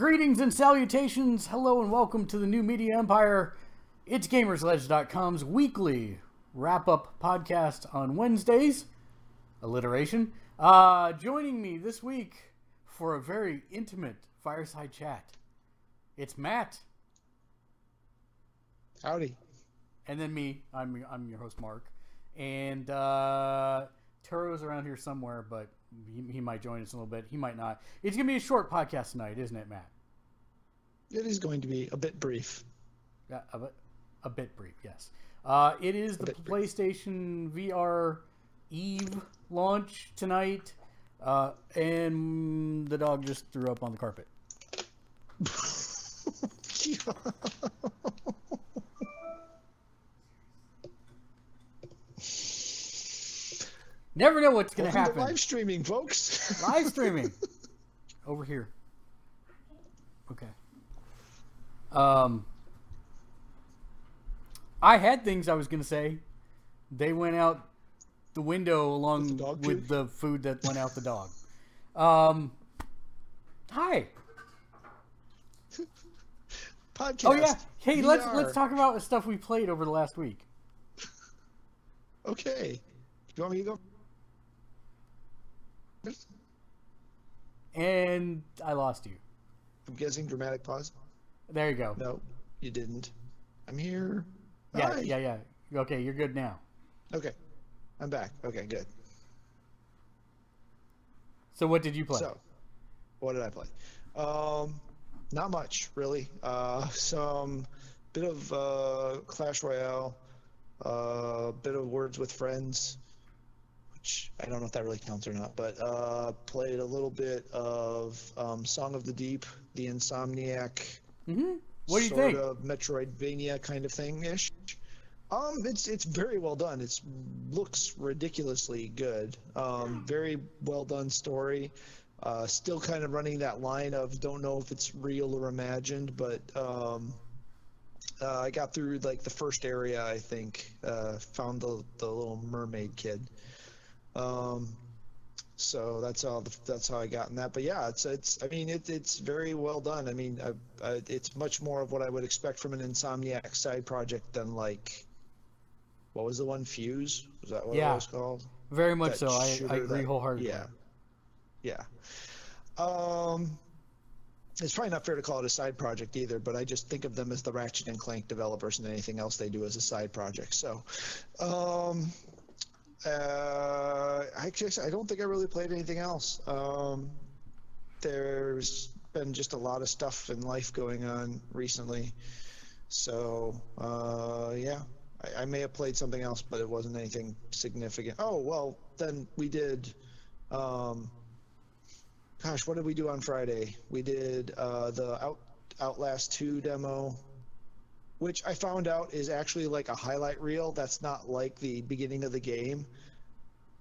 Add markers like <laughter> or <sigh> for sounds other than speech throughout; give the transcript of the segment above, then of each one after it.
Greetings and salutations. Hello and welcome to the new media empire. It's gamersledge.com's weekly wrap up podcast on Wednesdays. Alliteration. Uh, joining me this week for a very intimate fireside chat. It's Matt. Howdy. And then me. I'm I'm your host Mark. And uh Turo's around here somewhere, but he, he might join us in a little bit. He might not. It's gonna be a short podcast tonight, isn't it, Matt? It is going to be a bit brief. Yeah, a bit, a bit brief, yes. Uh, it is the bit brief. PlayStation VR Eve launch tonight, uh, and the dog just threw up on the carpet. <laughs> <laughs> Never know what's gonna happen. live streaming, folks. <laughs> Live streaming over here. Okay. Um, I had things I was gonna say. They went out the window along With the with the food that went out the dog. Um, hi. Podcast. Oh yeah. Hey, let's let's talk about the stuff we played over the last week. Okay. Do You want me to go? And I lost you. I'm guessing dramatic pause. There you go. No, you didn't. I'm here. Yeah, Hi. yeah, yeah. Okay, you're good now. Okay. I'm back. Okay, good. So what did you play? So, what did I play? Um, not much really. Uh, <laughs> some bit of uh, Clash Royale, a uh, bit of Words with Friends, which I don't know if that really counts or not. But uh, played a little bit of um, Song of the Deep, the Insomniac. hmm What do you sort think? of Metroidvania kind of thing ish. Um, it's it's very well done. It's looks ridiculously good. Um, very well done story. Uh, still kind of running that line of don't know if it's real or imagined, but um, uh, I got through like the first area. I think uh, found the the little mermaid kid. Um, so that's all. The, that's how I got in that. But yeah, it's it's. I mean, it, it's very well done. I mean, I, I, it's much more of what I would expect from an Insomniac side project than like, what was the one Fuse? Was that what Yeah. it was called? Very much that so. I, I agree that- wholeheartedly. Yeah, yeah. Um, it's probably not fair to call it a side project either, but I just think of them as the Ratchet and Clank developers, and anything else they do as a side project. So, um, uh, I guess I don't think I really played anything else. Um, there's been just a lot of stuff in life going on recently, so uh, yeah. I, I may have played something else, but it wasn't anything significant. Oh well, then we did. Um, gosh, what did we do on Friday? We did uh, the Out Outlast 2 demo, which I found out is actually like a highlight reel. That's not like the beginning of the game.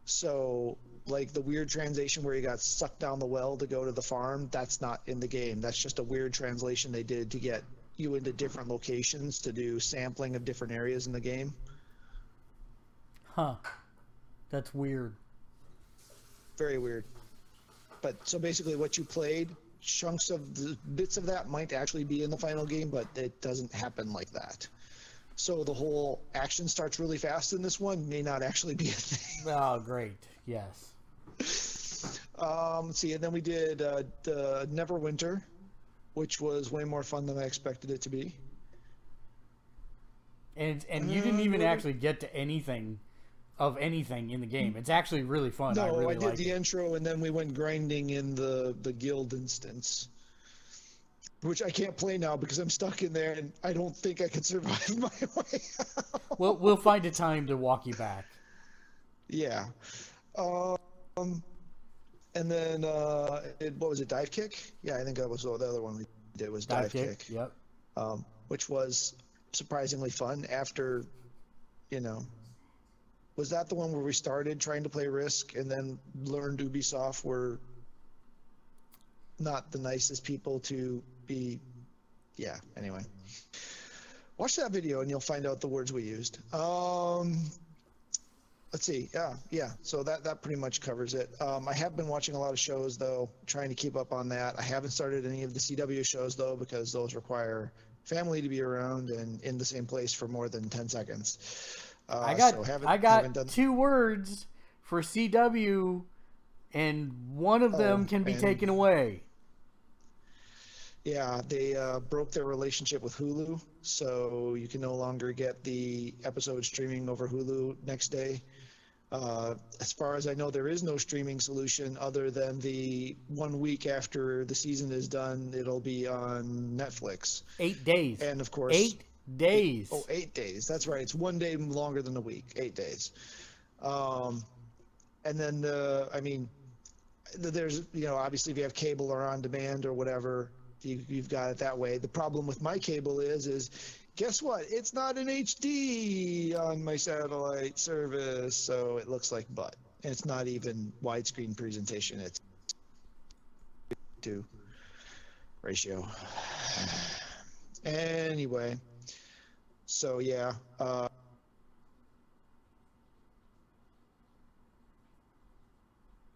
So, like the weird translation where you got sucked down the well to go to the farm, that's not in the game. That's just a weird translation they did to get you into different locations to do sampling of different areas in the game. Huh. That's weird. Very weird. But so basically, what you played, chunks of the bits of that might actually be in the final game, but it doesn't happen like that. So the whole action starts really fast in this one may not actually be a thing. <laughs> Oh, great. Yes. Um, let's see, and then we did uh, the Neverwinter, which was way more fun than I expected it to be. And and you didn't even actually get to anything of anything in the game. It's actually really fun. No, I I, really did like the it. intro, and then we went grinding in the the guild instance, which I can't play now because I'm stuck in there, and I don't think I can survive <laughs> my way out. We'll we'll find a time to walk you back. Yeah. Um, and then uh, it, what was it? Dive kick? Yeah, I think that was the other one we did was Dive dive, kick. kick, Yep. um, which was surprisingly fun. After, you know, was that the one where we started trying to play Risk and then learned Ubisoft were not the nicest people to be? Yeah. Anyway, watch that video and you'll find out the words we used. Um, let's see. Yeah, yeah. So that that pretty much covers it. Um, I have been watching a lot of shows though, trying to keep up on that. I haven't started any of the CW shows though because those require family to be around and in the same place for more than ten seconds. Uh, I got so haven't, I got haven't done, two words for CW, and one of them Oh, can be and- taken away. Yeah, they uh, broke their relationship with Hulu, so you can no longer get the episode streaming over Hulu next day. Uh, as far as I know, there is no streaming solution other than the one week after the season is done, it'll be on Netflix. Eight days. And of course, Eight days. Oh, eight days. That's right. It's one day longer than a week. Eight days. Um, and then, uh, I mean, there's, you know, obviously if you have cable or on demand or whatever, you, you've got it that way. The problem with my cable is, is guess what? It's not in HD on my satellite service, so it looks like butt. And it's not even widescreen presentation. It's to ratio. <sighs> Anyway, so yeah, uh,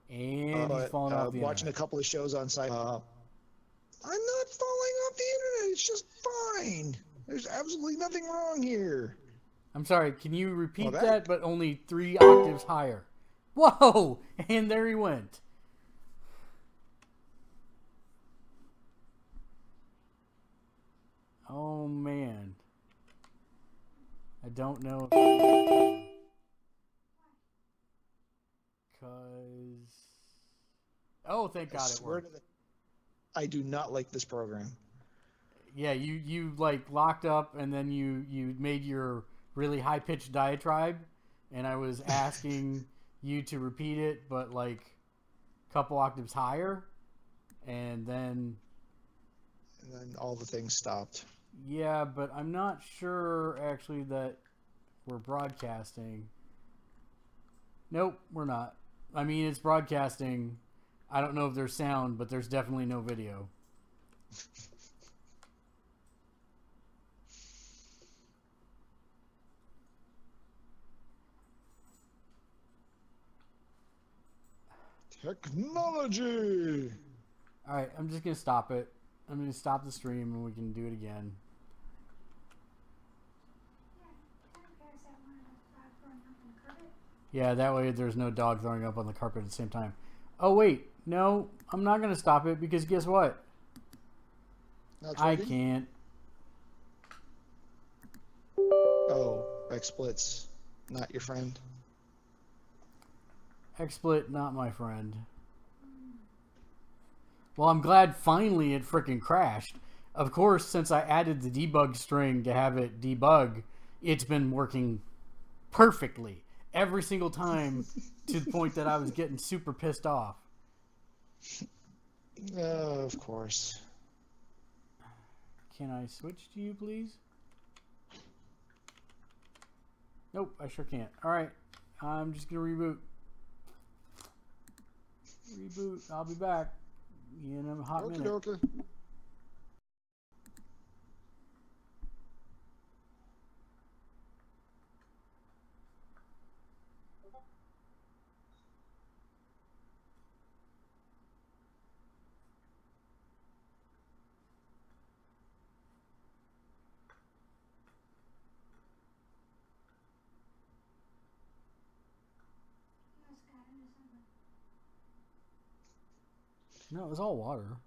and he's falling uh, off the watching a couple of shows on site. Uh, I'm not falling off the internet. It's just fine. There's absolutely nothing wrong here. I'm sorry. Can you repeat that- that, but only three octaves higher? <laughs> Whoa! And there he went. Oh man. I don't know. Cause. Oh, thank God it worked. the, I do not like this program. Yeah, you you like locked up, and then you you made your really high pitched diatribe, and I was <laughs> asking you to repeat it, but like a couple octaves higher, and then And then all the things stopped. yeah, but I'm not sure actually that we're broadcasting. Nope, we're not. I mean, it's broadcasting. I don't know if there's sound, but there's definitely no video. Technology. All right, I'm just gonna stop it. I'm gonna stop the stream, and we can do it again. Yeah, that way there's no dog throwing up on the carpet at the same time. Oh wait, no, I'm not gonna stop it because guess what? I can't. Oh, XSplit's not your friend. XSplit, not my friend. Well, I'm glad finally it freaking crashed. Of course, since I added the debug string to have it debug, it's been working perfectly every single time to the point that I was getting super pissed off. <laughs> Oh, of course. Can I switch to you, please? Nope, I sure can't. All right, I'm just gonna reboot. Reboot. I'll be back in a hot Okay, minute. okay. No, it was all water.